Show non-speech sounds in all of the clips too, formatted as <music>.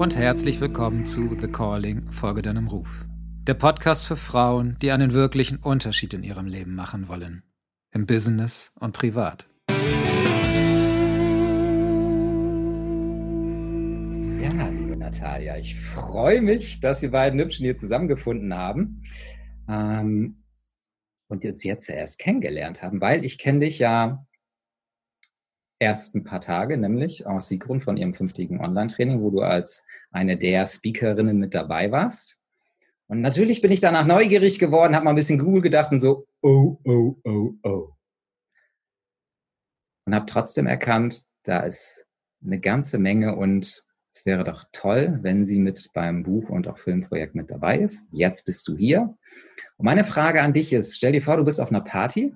und herzlich willkommen zu The Calling, Folge deinem Ruf. Der Podcast für Frauen, die einen wirklichen Unterschied in ihrem Leben machen wollen. Im Business und privat. Ja, liebe Natalia, ich freue mich, dass wir beiden Hübschen hier zusammengefunden haben ähm, und uns jetzt erst kennengelernt haben, weil ich kenne dich ja erst ein paar Tage, nämlich aus Sigrun von ihrem fünftigen Online-Training, wo du als eine der Speakerinnen mit dabei warst. Und natürlich bin ich danach neugierig geworden, habe mal ein bisschen Google gedacht und so, oh, oh, oh, oh. Und habe trotzdem erkannt, da ist eine ganze Menge und es wäre doch toll, wenn sie mit beim Buch- und auch Filmprojekt mit dabei ist. Jetzt bist du hier. Und meine Frage an dich ist, stell dir vor, du bist auf einer Party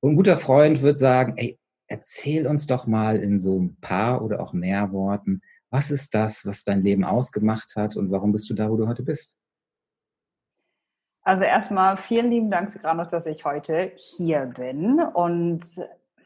und ein guter Freund wird sagen, ey, erzähl uns doch mal in so ein paar oder auch mehr Worten, was ist das, was dein Leben ausgemacht hat und warum bist du da, wo du heute bist? Also erstmal vielen lieben Dank, Sigrano, dass ich heute hier bin und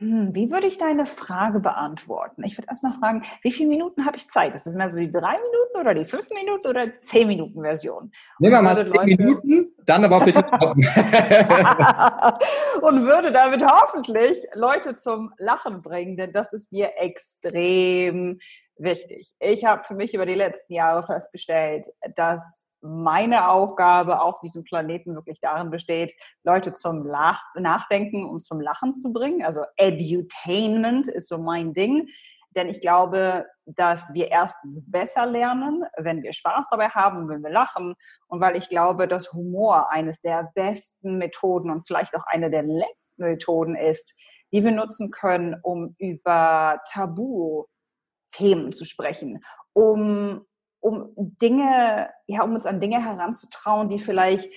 wie würde ich deine Frage beantworten? Ich würde erstmal fragen, wie viele Minuten habe ich Zeit? Ist es mehr so die drei Minuten oder die fünf Minuten oder zehn Minuten Version? Nehmen wir mal zehn Leute... Minuten, dann aber für die <laughs> Und würde damit hoffentlich Leute zum Lachen bringen, denn das ist mir extrem wichtig. Ich habe für mich über die letzten Jahre festgestellt, dass meine Aufgabe auf diesem Planeten wirklich darin besteht, Leute zum Lach Nachdenken und zum Lachen zu bringen. Also Edutainment ist so mein Ding. Denn ich glaube, dass wir erstens besser lernen, wenn wir Spaß dabei haben, wenn wir lachen. Und weil ich glaube, dass Humor eines der besten Methoden und vielleicht auch eine der letzten Methoden ist, die wir nutzen können, um über Tabu-Themen zu sprechen, um um Dinge, ja, um uns an Dinge heranzutrauen, die vielleicht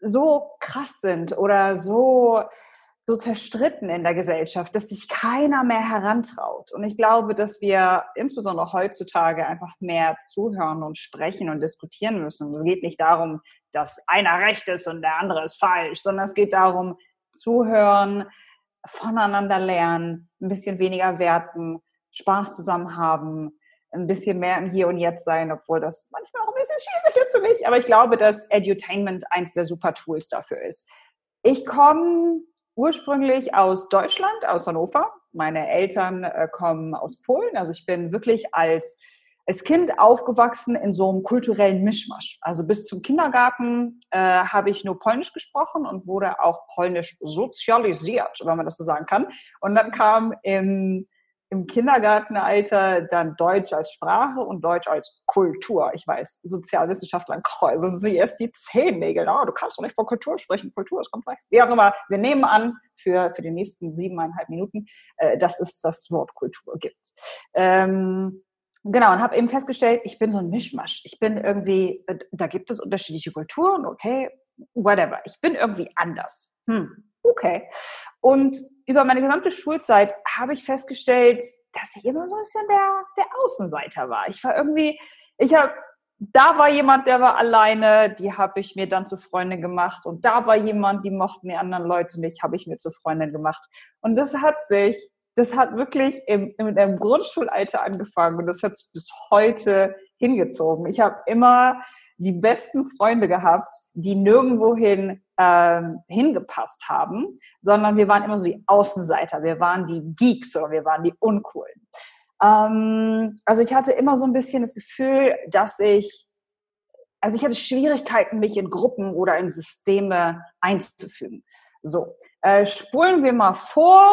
so krass sind oder so, so zerstritten in der Gesellschaft, dass sich keiner mehr herantraut. Und ich glaube, dass wir insbesondere heutzutage einfach mehr zuhören und sprechen und diskutieren müssen. Es geht nicht darum, dass einer recht ist und der andere ist falsch, sondern es geht darum, zuhören, voneinander lernen, ein bisschen weniger werten, Spaß zusammen haben, ein bisschen mehr im Hier und Jetzt sein, obwohl das manchmal auch ein bisschen schwierig ist für mich. Aber ich glaube, dass Edutainment eins der super Tools dafür ist. Ich komme ursprünglich aus Deutschland, aus Hannover. Meine Eltern äh, kommen aus Polen. Also ich bin wirklich als, als Kind aufgewachsen in so einem kulturellen Mischmasch. Also bis zum Kindergarten äh, habe ich nur Polnisch gesprochen und wurde auch Polnisch sozialisiert, wenn man das so sagen kann. Und dann kam im im Kindergartenalter dann Deutsch als Sprache und Deutsch als Kultur. Ich weiß, Sozialwissenschaftler kreuzen sie erst die Zehennägel. Oh, du kannst doch nicht von Kultur sprechen. Kultur ist komplex. Wie auch immer. Wir nehmen an, für, für die nächsten siebeneinhalb Minuten, äh, dass es das Wort Kultur gibt. Ähm, genau, und habe eben festgestellt, ich bin so ein Mischmasch. Ich bin irgendwie, äh, da gibt es unterschiedliche Kulturen, okay, whatever. Ich bin irgendwie anders. Hm, okay. Und über meine gesamte Schulzeit habe ich festgestellt, dass ich immer so ein bisschen der, der Außenseiter war. Ich war irgendwie, ich habe, da war jemand, der war alleine, die habe ich mir dann zu Freundin gemacht. Und da war jemand, die mochten die anderen Leute nicht, habe ich mir zu Freundin gemacht. Und das hat sich, das hat wirklich im, im, im Grundschulalter angefangen und das hat sich bis heute hingezogen. Ich habe immer die besten Freunde gehabt, die nirgendwohin ähm, hingepasst haben, sondern wir waren immer so die Außenseiter, wir waren die Geeks oder wir waren die Uncoolen. Ähm, also ich hatte immer so ein bisschen das Gefühl, dass ich, also ich hatte Schwierigkeiten, mich in Gruppen oder in Systeme einzufügen. So, äh, spulen wir mal vor,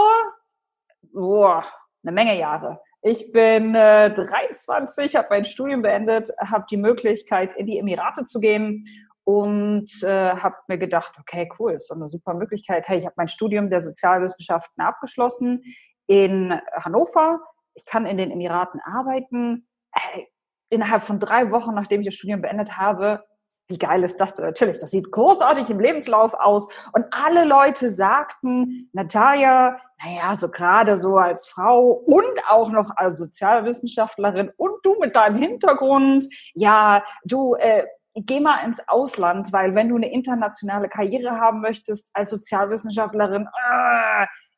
boah, eine Menge Jahre. Ich bin äh, 23, habe mein Studium beendet, habe die Möglichkeit, in die Emirate zu gehen und äh, habe mir gedacht, okay, cool, ist doch eine super Möglichkeit. Hey, ich habe mein Studium der Sozialwissenschaften abgeschlossen in Hannover. Ich kann in den Emiraten arbeiten. Hey, innerhalb von drei Wochen, nachdem ich das Studium beendet habe, wie geil ist das denn? Natürlich, das sieht großartig im Lebenslauf aus. Und alle Leute sagten, Natalia, naja, so gerade so als Frau und auch noch als Sozialwissenschaftlerin und du mit deinem Hintergrund, ja, du, äh, geh mal ins Ausland, weil wenn du eine internationale Karriere haben möchtest als Sozialwissenschaftlerin,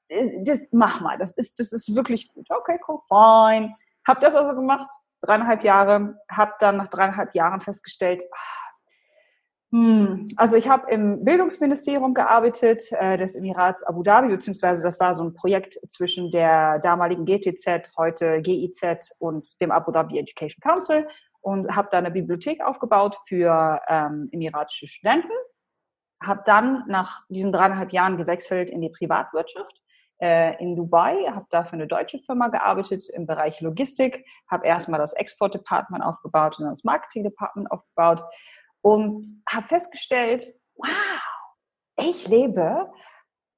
äh, das mach mal, das ist, das ist wirklich gut. Okay, cool, fine. Hab das also gemacht, dreieinhalb Jahre, habe dann nach dreieinhalb Jahren festgestellt, ah, hm, also ich habe im Bildungsministerium gearbeitet, äh, des Emirats Abu Dhabi, beziehungsweise das war so ein Projekt zwischen der damaligen GTZ, heute GIZ und dem Abu Dhabi Education Council und habe da eine Bibliothek aufgebaut für ähm, emiratische Studenten. Habe dann nach diesen dreieinhalb Jahren gewechselt in die Privatwirtschaft äh, in Dubai, habe da für eine deutsche Firma gearbeitet im Bereich Logistik, habe erstmal das Export-Department aufgebaut und das Marketing-Department aufgebaut und habe festgestellt, wow, ich lebe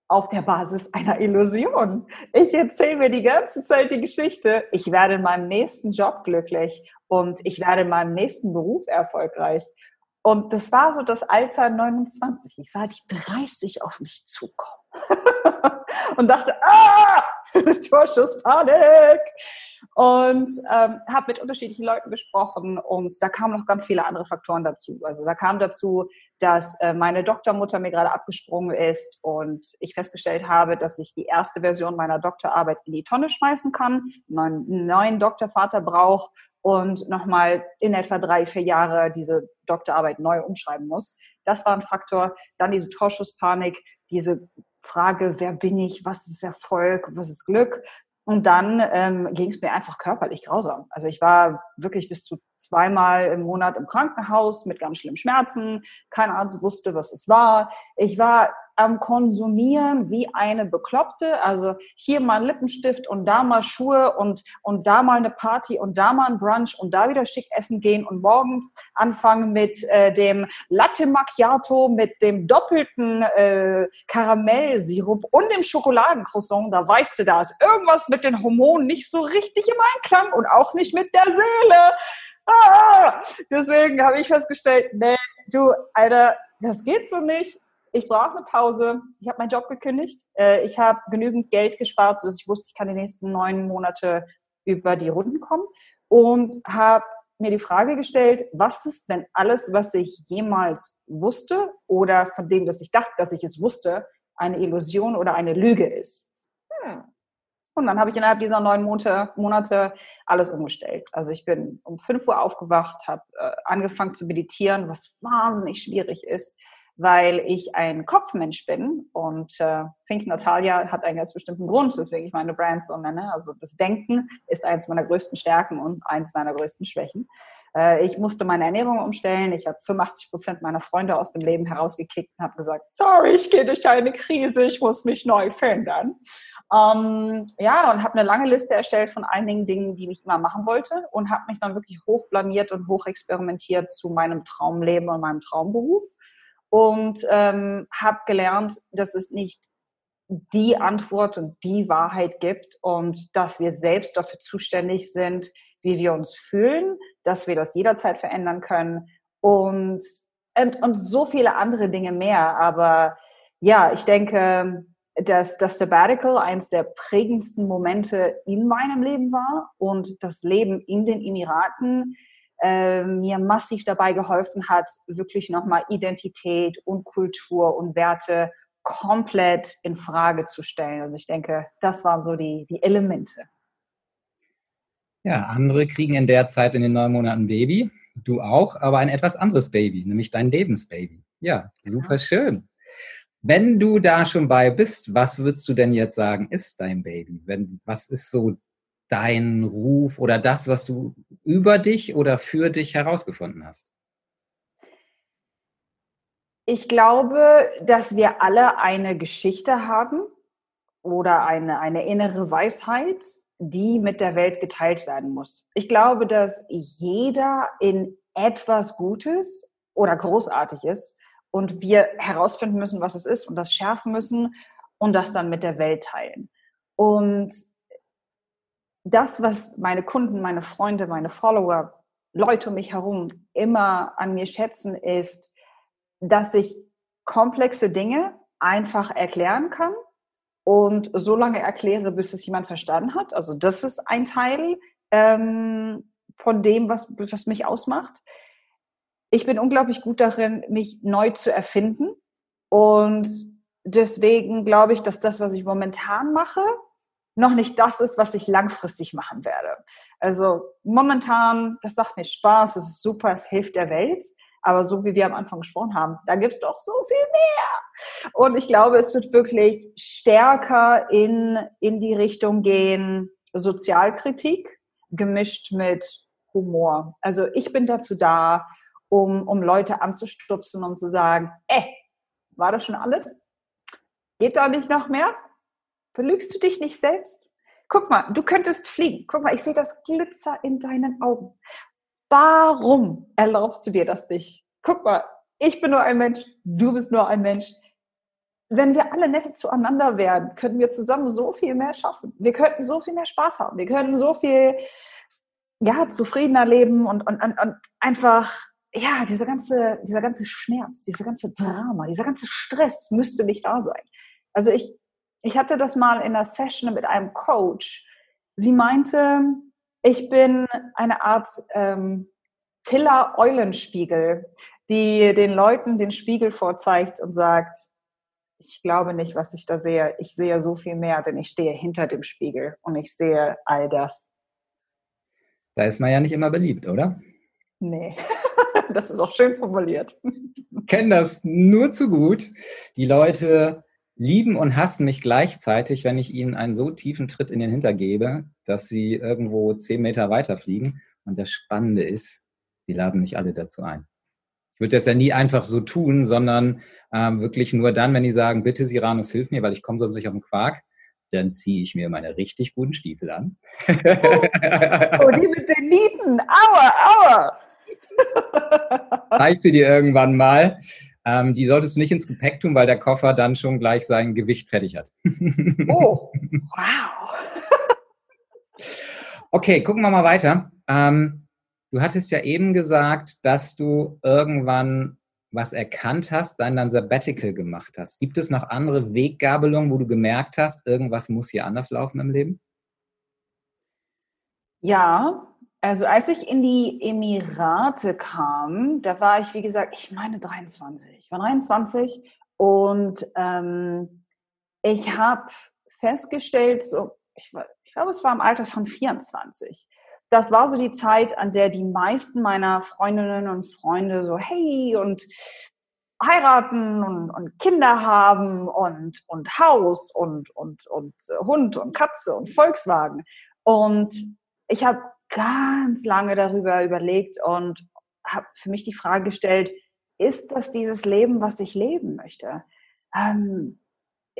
auf der Basis einer Illusion. Ich erzähle mir die ganze Zeit die Geschichte, ich werde in meinem nächsten Job glücklich und ich werde in meinem nächsten Beruf erfolgreich. Und das war so das Alter 29. Ich sah die 30 auf mich zukommen. <laughs> und dachte, ah, <laughs> Torschusspanik. Und ähm, habe mit unterschiedlichen Leuten gesprochen und da kamen noch ganz viele andere Faktoren dazu. Also da kam dazu, dass äh, meine Doktormutter mir gerade abgesprungen ist und ich festgestellt habe, dass ich die erste Version meiner Doktorarbeit in die Tonne schmeißen kann, einen neuen Doktorvater brauche und nochmal in etwa drei, vier Jahre diese Doktorarbeit neu umschreiben muss. Das war ein Faktor. Dann diese Torschusspanik, diese Frage, wer bin ich, was ist Erfolg, was ist Glück. Und dann ähm, ging es mir einfach körperlich grausam. Also ich war wirklich bis zu zweimal im Monat im Krankenhaus mit ganz schlimmen Schmerzen. Kein Arzt wusste, was es war. Ich war am Konsumieren wie eine Bekloppte. Also hier mal ein Lippenstift und da mal Schuhe und, und da mal eine Party und da mal ein Brunch und da wieder schick essen gehen und morgens anfangen mit äh, dem Latte Macchiato mit dem doppelten äh, Karamellsirup und dem Schokoladencroissant. Da weißt du, da ist irgendwas mit den Hormonen nicht so richtig im Einklang und auch nicht mit der Seele. Ah! Deswegen habe ich festgestellt, nee, du, Alter, das geht so nicht. Ich brauche eine Pause. Ich habe meinen Job gekündigt. Äh, ich habe genügend Geld gespart, sodass ich wusste, ich kann die nächsten neun Monate über die Runden kommen und habe mir die Frage gestellt, was ist, wenn alles, was ich jemals wusste oder von dem, dass ich dachte, dass ich es wusste, eine Illusion oder eine Lüge ist? Hm. Und dann habe ich innerhalb dieser neun Monate, alles umgestellt. Also ich bin um 5 Uhr aufgewacht, habe äh, angefangen zu meditieren, was wahnsinnig schwierig ist, weil ich ein Kopfmensch bin. Und äh, Think Natalia hat einen ganz bestimmten Grund, weswegen ich meine Brand so nenne. Also das Denken ist eines meiner größten Stärken und eins meiner größten Schwächen. Äh, ich musste meine Ernährung umstellen. Ich habe 85 Prozent meiner Freunde aus dem Leben herausgekickt und habe gesagt, sorry, ich gehe durch eine Krise, ich muss mich neu verändern. Ähm, ja, und habe eine lange Liste erstellt von einigen Dingen, die ich immer machen wollte und habe mich dann wirklich hochblamiert und hochexperimentiert zu meinem Traumleben und meinem Traumberuf und ähm, habe gelernt, dass es nicht die Antwort und die Wahrheit gibt und dass wir selbst dafür zuständig sind, wie wir uns fühlen, dass wir das jederzeit verändern können und, und, und so viele andere Dinge mehr. Aber ja, ich denke, dass das Sabbatical eines der prägendsten Momente in meinem Leben war und das Leben in den Emiraten äh, mir massiv dabei geholfen hat, wirklich nochmal Identität und Kultur und Werte komplett in Frage zu stellen. Also ich denke, das waren so die, die Elemente. Ja, andere kriegen in der Zeit in den neun Monaten Baby, du auch, aber ein etwas anderes Baby, nämlich dein Lebensbaby. Ja, super schön. Wenn du da schon bei bist, was würdest du denn jetzt sagen, ist dein Baby? Wenn, was ist so dein Ruf oder das, was du über dich oder für dich herausgefunden hast? Ich glaube, dass wir alle eine Geschichte haben oder eine, eine innere Weisheit, die mit der Welt geteilt werden muss. Ich glaube, dass jeder in etwas Gutes oder Großartiges und wir herausfinden müssen, was es ist und das schärfen müssen und das dann mit der Welt teilen. Und das, was meine Kunden, meine Freunde, meine Follower, Leute um mich herum immer an mir schätzen, ist, dass ich komplexe Dinge einfach erklären kann und so lange erkläre, bis es jemand verstanden hat. Also das ist ein Teil ähm, von dem, was, was mich ausmacht. Ich bin unglaublich gut darin, mich neu zu erfinden. Und deswegen glaube ich, dass das, was ich momentan mache, noch nicht das ist, was ich langfristig machen werde. Also momentan, das macht mir Spaß, es ist super, es hilft der Welt. Aber so wie wir am Anfang gesprochen haben, da gibt es doch so viel mehr. Und ich glaube, es wird wirklich stärker in, in die Richtung gehen, Sozialkritik gemischt mit Humor. Also ich bin dazu da, um, um Leute anzustupsen und zu sagen, ey, war das schon alles? Geht da nicht noch mehr? Belügst du dich nicht selbst? Guck mal, du könntest fliegen. Guck mal, ich sehe das Glitzer in deinen Augen. Warum erlaubst du dir das nicht? Guck mal, ich bin nur ein Mensch, du bist nur ein Mensch. Wenn wir alle nette zueinander wären, könnten wir zusammen so viel mehr schaffen. Wir könnten so viel mehr Spaß haben. Wir könnten so viel ja, zufriedener leben und, und, und, und einfach, ja, dieser ganze, dieser ganze Schmerz, dieser ganze Drama, dieser ganze Stress müsste nicht da sein. Also ich, ich hatte das mal in einer Session mit einem Coach. Sie meinte, ich bin eine Art ähm, Tiller Eulenspiegel, die den Leuten den Spiegel vorzeigt und sagt, ich glaube nicht, was ich da sehe. Ich sehe so viel mehr, denn ich stehe hinter dem Spiegel und ich sehe all das. Da ist man ja nicht immer beliebt, oder? Nee, <laughs> das ist auch schön formuliert. Ich kenne das nur zu gut. Die Leute lieben und hassen mich gleichzeitig, wenn ich ihnen einen so tiefen Tritt in den Hinter gebe, dass sie irgendwo zehn Meter weiter fliegen. Und das Spannende ist, sie laden nicht alle dazu ein. Ich würde das ja nie einfach so tun, sondern ähm, wirklich nur dann, wenn die sagen, bitte Siranus, hilf mir, weil ich komme sonst nicht auf den Quark, dann ziehe ich mir meine richtig guten Stiefel an. oh, <laughs> oh, die mit den Nieten, aua, aua. Zeig sie dir irgendwann mal. Ähm, die solltest du nicht ins Gepäck tun, weil der Koffer dann schon gleich sein Gewicht fertig hat. <laughs> oh, wow. <laughs> okay, gucken wir mal weiter. Ähm, du hattest ja eben gesagt, dass du irgendwann was erkannt hast, dann dann Sabbatical gemacht hast. Gibt es noch andere Weggabelungen, wo du gemerkt hast, irgendwas muss hier anders laufen im Leben? Ja, also als ich in die Emirate kam, da war ich, wie gesagt, ich meine 23. Ich war 23 und ähm, ich habe festgestellt, so, ich, ich glaube, es war im Alter von 24. Das war so die Zeit, an der die meisten meiner Freundinnen und Freunde so, hey, und heiraten und, und Kinder haben und, und Haus und, und, und Hund und Katze und Volkswagen. Und ich habe ganz lange darüber überlegt und habe für mich die Frage gestellt, ist das dieses Leben, was ich leben möchte? Ähm,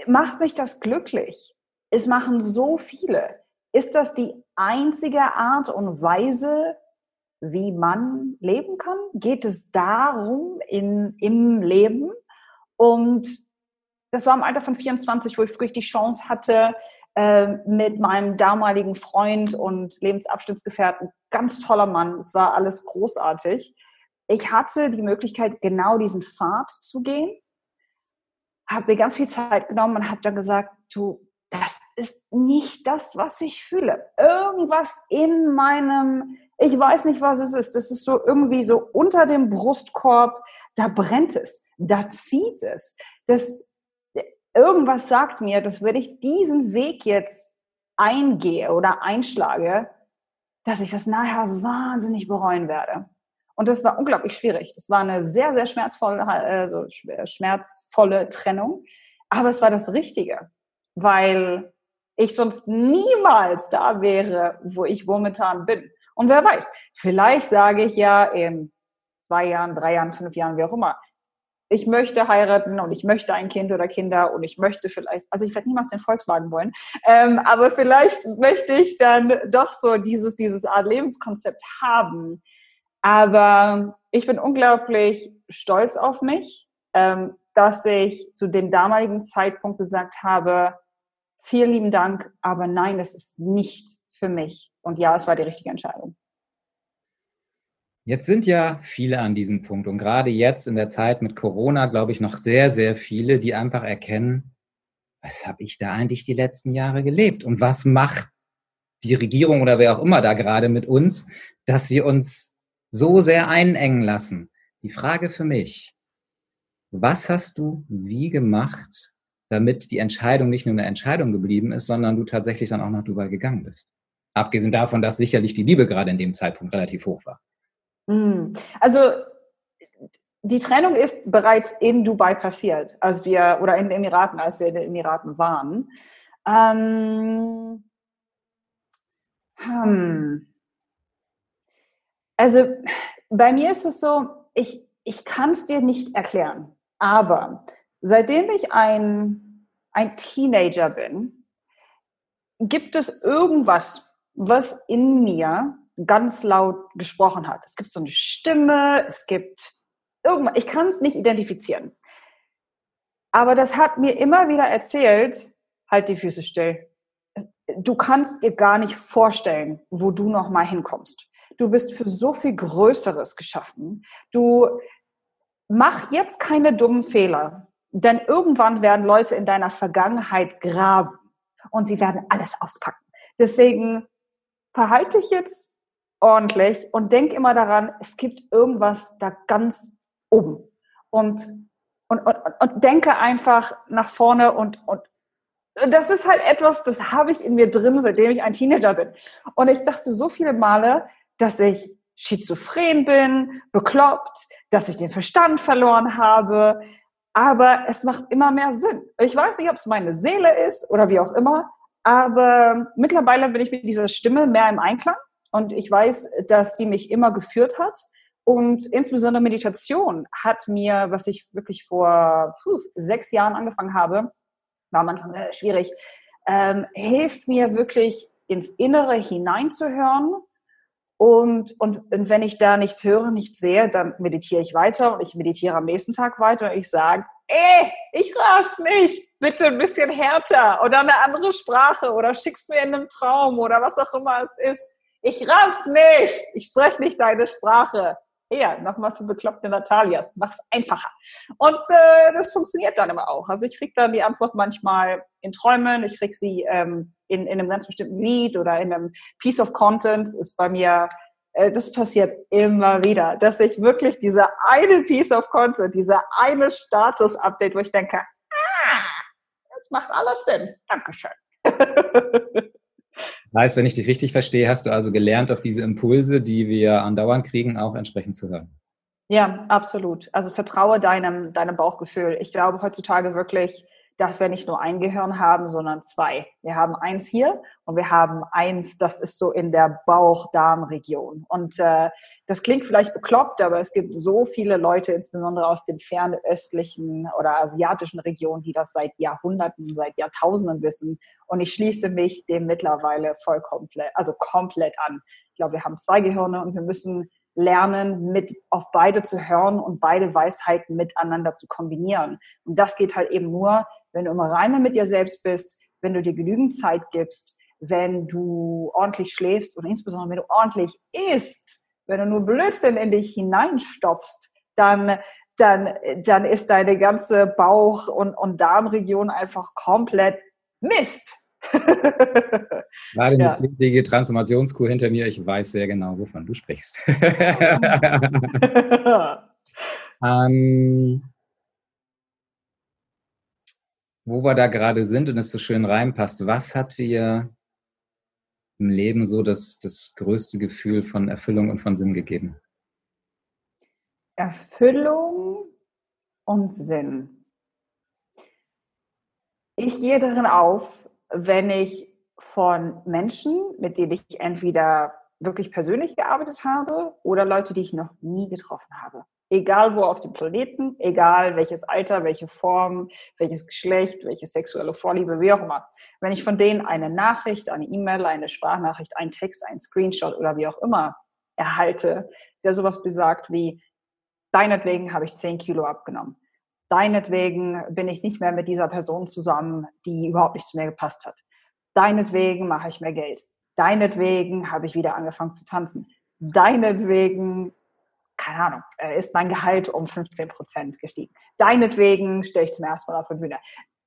macht mich das glücklich? Es machen so viele. Ist das die einzige Art und Weise, wie man leben kann? Geht es darum in, im Leben? Und das war im Alter von 24, wo ich wirklich die Chance hatte, mit meinem damaligen Freund und Lebensabschnittsgefährten, ganz toller Mann, es war alles großartig. Ich hatte die Möglichkeit, genau diesen Pfad zu gehen, habe mir ganz viel Zeit genommen und habe dann gesagt, du, das ist nicht das, was ich fühle. Irgendwas in meinem, ich weiß nicht, was es ist. Das ist so irgendwie so unter dem Brustkorb, da brennt es, da zieht es. Das, irgendwas sagt mir, dass wenn ich diesen Weg jetzt eingehe oder einschlage, dass ich das nachher wahnsinnig bereuen werde. Und das war unglaublich schwierig. Das war eine sehr, sehr schmerzvolle, also schmerzvolle Trennung. Aber es war das Richtige, weil ich sonst niemals da wäre, wo ich momentan bin. Und wer weiß, vielleicht sage ich ja in zwei Jahren, drei Jahren, fünf Jahren, wie auch immer, ich möchte heiraten und ich möchte ein Kind oder Kinder und ich möchte vielleicht, also ich werde niemals den Volkswagen wollen, ähm, aber vielleicht möchte ich dann doch so dieses, dieses Art Lebenskonzept haben. Aber ich bin unglaublich stolz auf mich, ähm, dass ich zu dem damaligen Zeitpunkt gesagt habe, vielen lieben Dank, aber nein, das ist nicht für mich. Und ja, es war die richtige Entscheidung. Jetzt sind ja viele an diesem Punkt und gerade jetzt in der Zeit mit Corona, glaube ich, noch sehr, sehr viele, die einfach erkennen, was habe ich da eigentlich die letzten Jahre gelebt und was macht die Regierung oder wer auch immer da gerade mit uns, dass wir uns so sehr einengen lassen. Die Frage für mich, was hast du wie gemacht, damit die Entscheidung nicht nur eine Entscheidung geblieben ist, sondern du tatsächlich dann auch nach Dubai gegangen bist. Abgesehen davon, dass sicherlich die Liebe gerade in dem Zeitpunkt relativ hoch war. Hm. Also die Trennung ist bereits in Dubai passiert, als wir oder in den Emiraten, als wir in den Emiraten waren. Ähm, hm. Also bei mir ist es so, ich, ich kann es dir nicht erklären, aber seitdem ich ein, ein Teenager bin, gibt es irgendwas, was in mir ganz laut gesprochen hat. Es gibt so eine Stimme, es gibt irgendwas, ich kann es nicht identifizieren. Aber das hat mir immer wieder erzählt, halt die Füße still. Du kannst dir gar nicht vorstellen, wo du noch mal hinkommst. Du bist für so viel Größeres geschaffen. Du mach jetzt keine dummen Fehler, denn irgendwann werden Leute in deiner Vergangenheit graben und sie werden alles auspacken. Deswegen verhalte dich jetzt ordentlich und denk immer daran, es gibt irgendwas da ganz oben. Und, und, und, und denke einfach nach vorne und, und das ist halt etwas, das habe ich in mir drin, seitdem ich ein Teenager bin. Und ich dachte so viele Male, dass ich schizophren bin, bekloppt, dass ich den Verstand verloren habe. Aber es macht immer mehr Sinn. Ich weiß nicht, ob es meine Seele ist oder wie auch immer, aber mittlerweile bin ich mit dieser Stimme mehr im Einklang und ich weiß, dass sie mich immer geführt hat. Und insbesondere Meditation hat mir, was ich wirklich vor puh, sechs Jahren angefangen habe, war Anfang äh, schwierig, ähm, hilft mir wirklich ins Innere hineinzuhören und, und, und wenn ich da nichts höre, nichts sehe, dann meditiere ich weiter und ich meditiere am nächsten Tag weiter und ich sage, ey, ich raff's nicht, bitte ein bisschen härter oder eine andere Sprache oder schick's mir in einem Traum oder was auch immer es ist. Ich raff's nicht, ich spreche nicht deine Sprache. Ja, nochmal für bekloppte Natalias, mach's einfacher. Und äh, das funktioniert dann immer auch. Also ich kriege dann die Antwort manchmal in Träumen, ich kriege sie ähm, in, in einem ganz bestimmten Lied oder in einem Piece of Content, ist bei mir, äh, das passiert immer wieder, dass ich wirklich diese eine Piece of Content, diese eine Status-Update, wo ich denke, ah, das macht alles Sinn. Dankeschön. <laughs> Heißt, wenn ich dich richtig verstehe, hast du also gelernt, auf diese Impulse, die wir andauernd kriegen, auch entsprechend zu hören. Ja, absolut. Also vertraue deinem, deinem Bauchgefühl. Ich glaube heutzutage wirklich, dass wir nicht nur ein Gehirn haben, sondern zwei. Wir haben eins hier und wir haben eins, das ist so in der Bauch-Darm-Region. Und äh, das klingt vielleicht bekloppt, aber es gibt so viele Leute, insbesondere aus den fernöstlichen oder asiatischen Regionen, die das seit Jahrhunderten, seit Jahrtausenden wissen. Und ich schließe mich dem mittlerweile voll komplett, also komplett an. Ich glaube, wir haben zwei Gehirne und wir müssen lernen, mit auf beide zu hören und beide Weisheiten miteinander zu kombinieren. Und das geht halt eben nur, wenn du immer reiner mit dir selbst bist, wenn du dir genügend Zeit gibst, wenn du ordentlich schläfst und insbesondere wenn du ordentlich isst, wenn du nur Blödsinn in dich hineinstopfst, dann, dann, dann ist deine ganze Bauch- und, und Darmregion einfach komplett Mist. <laughs> Gerade eine ja. zehntägige Transformationskur hinter mir, ich weiß sehr genau, wovon du sprichst. <laughs> ähm, wo wir da gerade sind und es so schön reinpasst, was hat dir im Leben so das, das größte Gefühl von Erfüllung und von Sinn gegeben? Erfüllung und Sinn. Ich gehe darin auf, wenn ich von Menschen, mit denen ich entweder wirklich persönlich gearbeitet habe oder Leute, die ich noch nie getroffen habe. Egal wo auf dem Planeten, egal welches Alter, welche Form, welches Geschlecht, welche sexuelle Vorliebe, wie auch immer. Wenn ich von denen eine Nachricht, eine E-Mail, eine Sprachnachricht, einen Text, einen Screenshot oder wie auch immer erhalte, der sowas besagt wie, deinetwegen habe ich 10 Kilo abgenommen deinetwegen bin ich nicht mehr mit dieser Person zusammen, die überhaupt nicht zu mir gepasst hat. Deinetwegen mache ich mehr Geld. Deinetwegen habe ich wieder angefangen zu tanzen. Deinetwegen, keine Ahnung, äh, ist mein Gehalt um 15 Prozent gestiegen. Deinetwegen stehe ich zum ersten Mal auf der Bühne.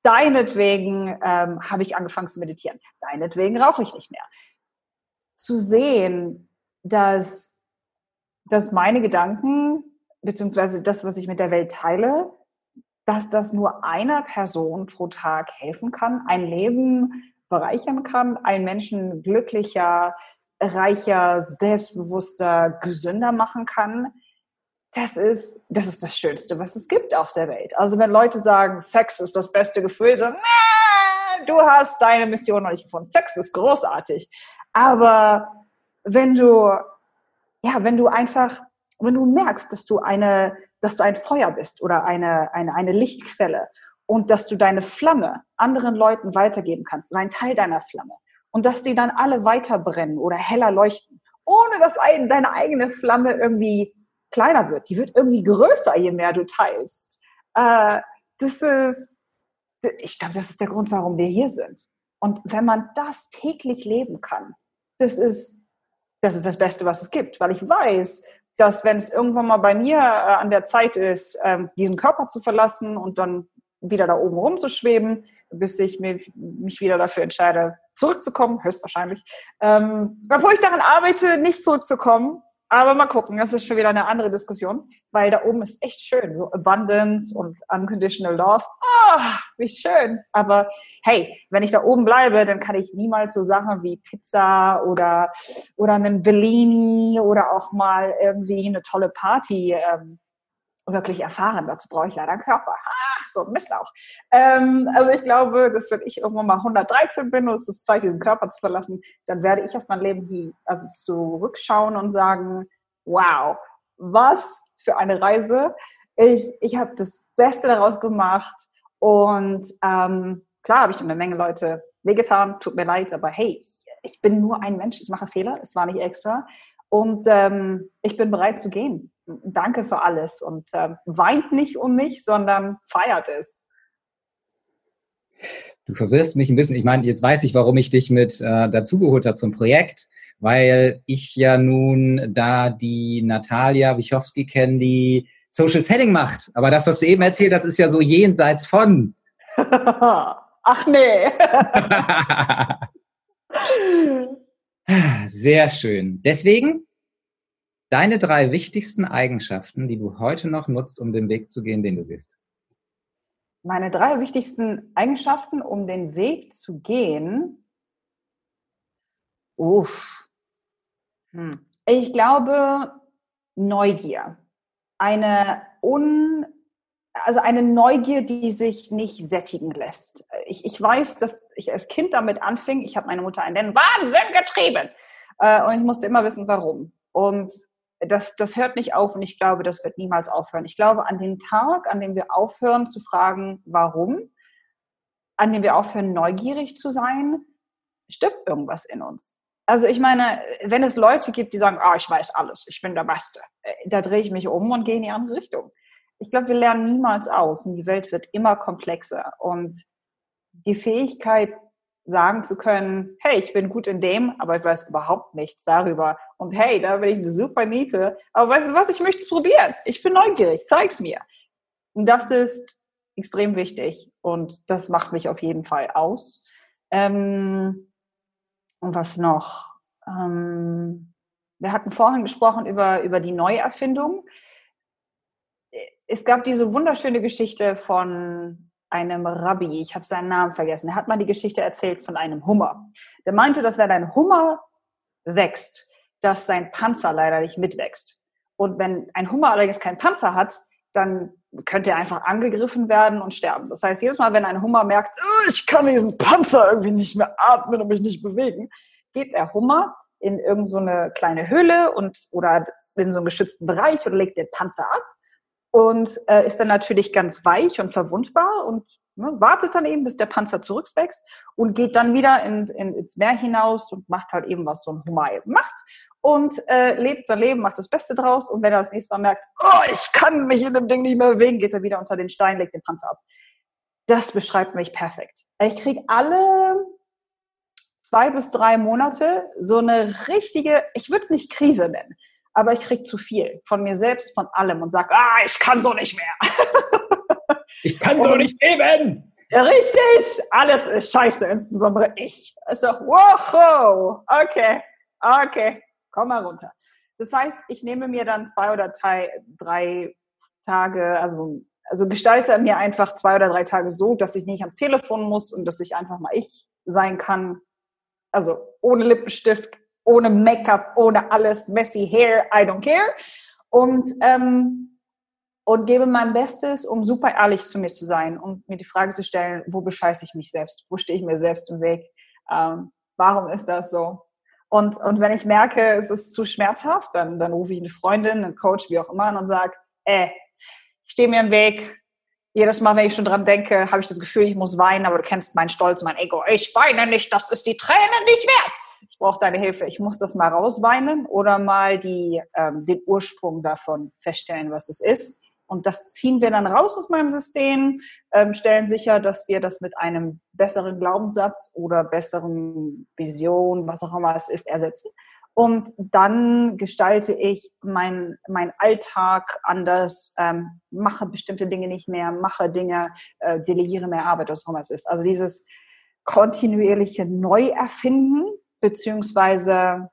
Deinetwegen ähm, habe ich angefangen zu meditieren. Deinetwegen rauche ich nicht mehr. Zu sehen, dass, dass meine Gedanken beziehungsweise das, was ich mit der Welt teile, dass das nur einer Person pro Tag helfen kann, ein Leben bereichern kann, einen Menschen glücklicher, reicher, selbstbewusster, gesünder machen kann, das ist, das ist das Schönste, was es gibt auf der Welt. Also wenn Leute sagen, Sex ist das beste Gefühl, so, du hast deine Mission noch nicht gefunden. Sex ist großartig. Aber wenn du, ja, wenn du einfach, wenn du merkst, dass du eine, dass du ein Feuer bist oder eine, eine, eine Lichtquelle und dass du deine Flamme anderen Leuten weitergeben kannst und ein Teil deiner Flamme und dass die dann alle weiter brennen oder heller leuchten, ohne dass deine eigene Flamme irgendwie kleiner wird. Die wird irgendwie größer, je mehr du teilst. Äh, das ist, ich glaube, das ist der Grund, warum wir hier sind. Und wenn man das täglich leben kann, das ist, das ist das Beste, was es gibt. Weil ich weiß, dass wenn es irgendwann mal bei mir äh, an der Zeit ist, ähm, diesen Körper zu verlassen und dann wieder da oben rumzuschweben, bis ich mich, wieder dafür entscheide, zurückzukommen, höchstwahrscheinlich. Ähm, obwohl ich daran arbeite, nicht zurückzukommen, aber mal gucken, das ist schon wieder eine andere Diskussion, weil da oben ist echt schön, so Abundance und Unconditional Love. Ah, wie schön. Aber hey, wenn ich da oben bleibe, dann kann ich niemals so Sachen wie Pizza oder, oder einen Bellini oder auch mal irgendwie eine tolle Party ähm, wirklich erfahren. Dazu brauche ich leider einen Körper. Ach, so ein Mistlauch. Ähm, also ich glaube, dass wenn ich irgendwann mal 113 bin und es ist Zeit, diesen Körper zu verlassen, dann werde ich auf mein Leben hier also zurückschauen und sagen, wow, was für eine Reise. Ich, ich habe das Beste daraus gemacht und ähm, klar habe ich eine Menge Leute wehgetan, tut mir leid, aber hey, ich bin nur ein Mensch, ich mache Fehler, es war nicht extra. Und ähm, ich bin bereit zu gehen. Danke für alles. Und ähm, weint nicht um mich, sondern feiert es. Du verwirrst mich ein bisschen. Ich meine, jetzt weiß ich, warum ich dich mit äh, dazugeholt habe zum Projekt, weil ich ja nun da die Natalia Wichowski kenne, die Social Setting macht. Aber das, was du eben erzählt hast, ist ja so jenseits von. <laughs> Ach nee. <laughs> Sehr schön. Deswegen deine drei wichtigsten Eigenschaften, die du heute noch nutzt, um den Weg zu gehen, den du gehst. Meine drei wichtigsten Eigenschaften, um den Weg zu gehen. Uff. Hm. Ich glaube, Neugier. Eine un also eine Neugier, die sich nicht sättigen lässt. Ich, ich weiß, dass ich als Kind damit anfing. Ich habe meine Mutter in den Wahnsinn getrieben. Äh, und ich musste immer wissen, warum. Und das, das hört nicht auf und ich glaube, das wird niemals aufhören. Ich glaube, an dem Tag, an dem wir aufhören zu fragen, warum, an dem wir aufhören, neugierig zu sein, stirbt irgendwas in uns. Also ich meine, wenn es Leute gibt, die sagen, ah, ich weiß alles, ich bin der Beste, äh, da drehe ich mich um und gehe in die andere Richtung ich glaube, wir lernen niemals aus und die Welt wird immer komplexer. Und die Fähigkeit, sagen zu können, hey, ich bin gut in dem, aber ich weiß überhaupt nichts darüber. Und hey, da bin ich eine super Niete. Aber weißt du was, ich möchte es probieren. Ich bin neugierig, zeig's mir. Und das ist extrem wichtig und das macht mich auf jeden Fall aus. Ähm, und was noch? Ähm, wir hatten vorhin gesprochen über, über die Neuerfindung es gab diese wunderschöne Geschichte von einem Rabbi, ich habe seinen Namen vergessen, er hat mal die Geschichte erzählt von einem Hummer. Der meinte, dass wenn ein Hummer wächst, dass sein Panzer leider nicht mitwächst. Und wenn ein Hummer allerdings keinen Panzer hat, dann könnte er einfach angegriffen werden und sterben. Das heißt, jedes Mal, wenn ein Hummer merkt, oh, ich kann diesen Panzer irgendwie nicht mehr atmen und mich nicht bewegen, geht der Hummer in irgendeine so kleine Höhle und, oder in so einen geschützten Bereich und legt den Panzer ab und äh, ist dann natürlich ganz weich und verwundbar und ne, wartet dann eben, bis der Panzer zurückwächst und geht dann wieder in, in, ins Meer hinaus und macht halt eben, was so ein eben macht und äh, lebt sein Leben, macht das Beste draus und wenn er das nächste Mal merkt, oh, ich kann mich in dem Ding nicht mehr bewegen, geht er wieder unter den Stein, legt den Panzer ab. Das beschreibt mich perfekt. Ich kriege alle zwei bis drei Monate so eine richtige, ich würde es nicht Krise nennen, aber ich kriege zu viel von mir selbst, von allem und sage, ah, ich kann so nicht mehr. <laughs> ich kann so und, nicht leben. Richtig. Alles ist scheiße, insbesondere ich. Also, wow, okay, okay, komm mal runter. Das heißt, ich nehme mir dann zwei oder drei, drei Tage, also also gestalte mir einfach zwei oder drei Tage so, dass ich nicht ans Telefon muss und dass ich einfach mal ich sein kann. Also ohne Lippenstift, ohne Make-up, ohne alles, messy hair, I don't care. Und, ähm, und gebe mein Bestes, um super ehrlich zu mir zu sein und mir die Frage zu stellen, wo bescheiße ich mich selbst? Wo stehe ich mir selbst im Weg? Ähm, warum ist das so? Und, und wenn ich merke, es ist zu schmerzhaft, dann, dann rufe ich eine Freundin, einen Coach, wie auch immer, an und sage, äh, ich stehe mir im Weg. Jedes Mal, wenn ich schon dran denke, habe ich das Gefühl, ich muss weinen, aber du kennst meinen Stolz, mein Ego. Ich weine nicht, das ist die Tränen nicht wert. Ich brauche deine Hilfe. Ich muss das mal rausweinen oder mal die, ähm, den Ursprung davon feststellen, was es ist. Und das ziehen wir dann raus aus meinem System, ähm, stellen sicher, dass wir das mit einem besseren Glaubenssatz oder besseren Vision, was auch immer es ist, ersetzen. Und dann gestalte ich meinen mein Alltag anders, ähm, mache bestimmte Dinge nicht mehr, mache Dinge, äh, delegiere mehr Arbeit, was auch immer es ist. Also dieses kontinuierliche Neuerfinden, beziehungsweise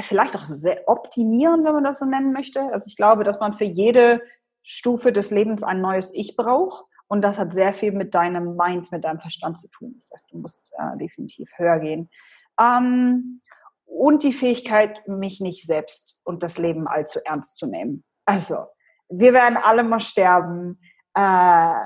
vielleicht auch sehr optimieren, wenn man das so nennen möchte. Also ich glaube, dass man für jede Stufe des Lebens ein neues Ich braucht. Und das hat sehr viel mit deinem Mind, mit deinem Verstand zu tun. Das heißt, du musst äh, definitiv höher gehen. Ähm, und die Fähigkeit, mich nicht selbst und das Leben allzu ernst zu nehmen. Also, wir werden alle mal sterben. Äh,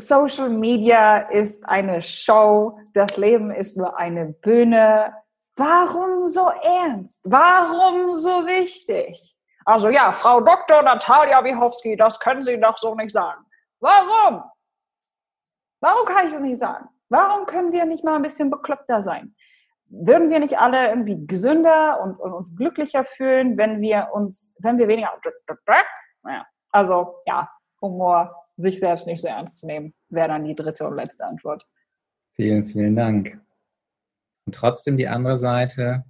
Social Media ist eine Show. Das Leben ist nur eine Bühne. Warum so ernst? Warum so wichtig? Also ja, Frau Dr. Natalia Wichowski, das können Sie doch so nicht sagen. Warum? Warum kann ich das nicht sagen? Warum können wir nicht mal ein bisschen bekloppter sein? würden wir nicht alle irgendwie gesünder und, und, uns glücklicher fühlen, wenn wir uns, wenn wir weniger, also ja, Humor, sich selbst nicht so ernst zu nehmen, wäre dann die dritte und letzte Antwort. Vielen, vielen Dank. Und trotzdem die andere Seite,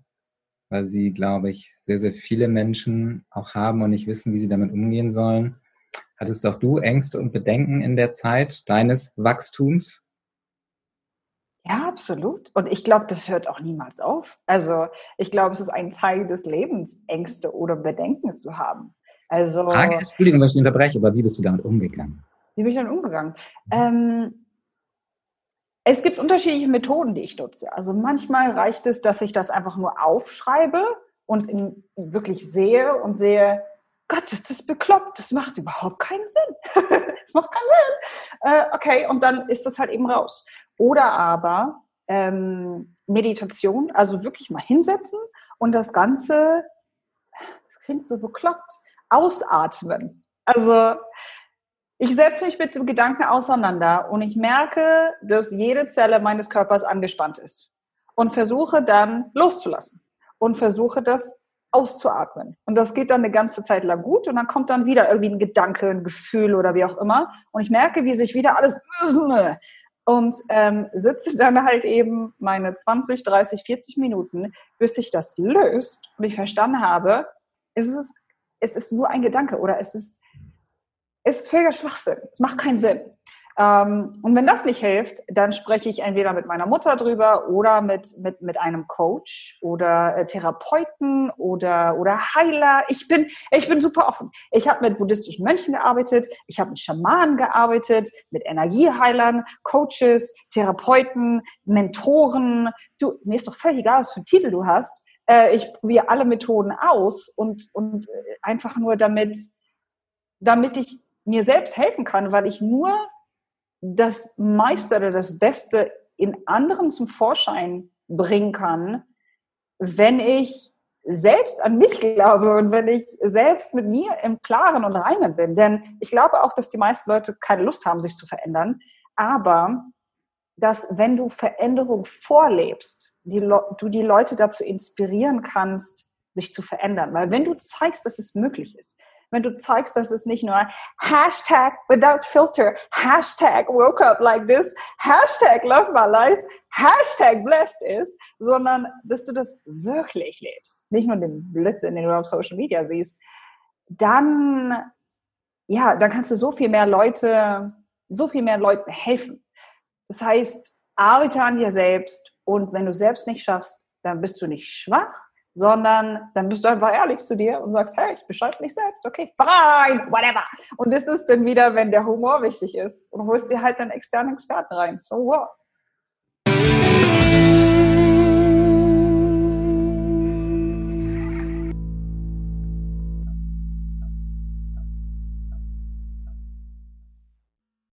weil sie, glaube ich, sehr, sehr viele Menschen auch haben und nicht wissen, wie sie damit umgehen sollen. Hattest doch du Ängste und Bedenken in der Zeit deines Wachstums? Ja, absolut. Und ich glaube, das hört auch niemals auf. Also ich glaube, es ist ein Teil des Lebens, Ängste oder Bedenken zu haben. Also, Frage, Entschuldigung, wenn ich unterbreche, aber wie bist du damit umgegangen? Wie bin ich damit umgegangen? Ähm, es gibt unterschiedliche Methoden, die ich nutze. Also manchmal reicht es, dass ich das einfach nur aufschreibe und wirklich sehe und sehe, Gott, ist das bekloppt, das macht überhaupt keinen Sinn. <laughs> das macht keinen Sinn. Äh, okay, und dann ist das halt eben raus. Oder aber ähm, Meditation, also wirklich mal hinsetzen und das Ganze, das klingt so bekloppt, ausatmen. Also ich setze mich mit dem Gedanken auseinander und ich merke, dass jede Zelle meines Körpers angespannt ist und versuche dann loszulassen und versuche das auszuatmen. Und das geht dann eine ganze Zeit lang gut und dann kommt dann wieder irgendwie ein Gedanke, ein Gefühl oder wie auch immer. Und ich merke, wie sich wieder alles <laughs> und ähm, sitze dann halt eben meine 20, 30, 40 Minuten, bis sich das löst und ich verstanden habe, es ist, es ist nur ein Gedanke oder es ist, ist völliger Schwachsinn. Es macht keinen Sinn. Ähm, und wenn das nicht hilft, dann spreche ich entweder mit meiner Mutter drüber oder mit, mit, mit einem Coach oder äh, Therapeuten oder, oder Heiler. Ich bin, ich bin super offen. Ich habe mit buddhistischen Mönchen gearbeitet, ich habe mit Schamanen gearbeitet, mit Energieheilern, Coaches, Therapeuten, Mentoren. Du, mir ist doch völlig egal, was für einen Titel du hast. Äh, ich probiere alle Methoden aus und, und äh, einfach nur damit, damit ich mir selbst helfen kann, weil ich nur das meiste oder das Beste in anderen zum Vorschein bringen kann, wenn ich selbst an mich glaube und wenn ich selbst mit mir im Klaren und Reinen bin. Denn ich glaube auch, dass die meisten Leute keine Lust haben, sich zu verändern. Aber dass wenn du Veränderung vorlebst, die du die Leute dazu inspirieren kannst, sich zu verändern. Weil wenn du zeigst, dass es möglich ist, wenn du zeigst, dass es nicht nur Hashtag without filter, Hashtag woke up like this, Hashtag love my life, Hashtag blessed ist, sondern dass du das wirklich lebst. Nicht nur den Blödsinn, den du auf Social Media siehst. Dann, ja, dann kannst du so viel mehr Leute, so viel mehr Leuten helfen. Das heißt, arbeite an dir selbst und wenn du selbst nicht schaffst, dann bist du nicht schwach, sondern dann bist du einfach ehrlich zu dir und sagst, hey, ich bescheiß mich selbst, okay, fine, whatever. Und das ist dann wieder, wenn der Humor wichtig ist und holst dir halt einen externen Experten rein. So what?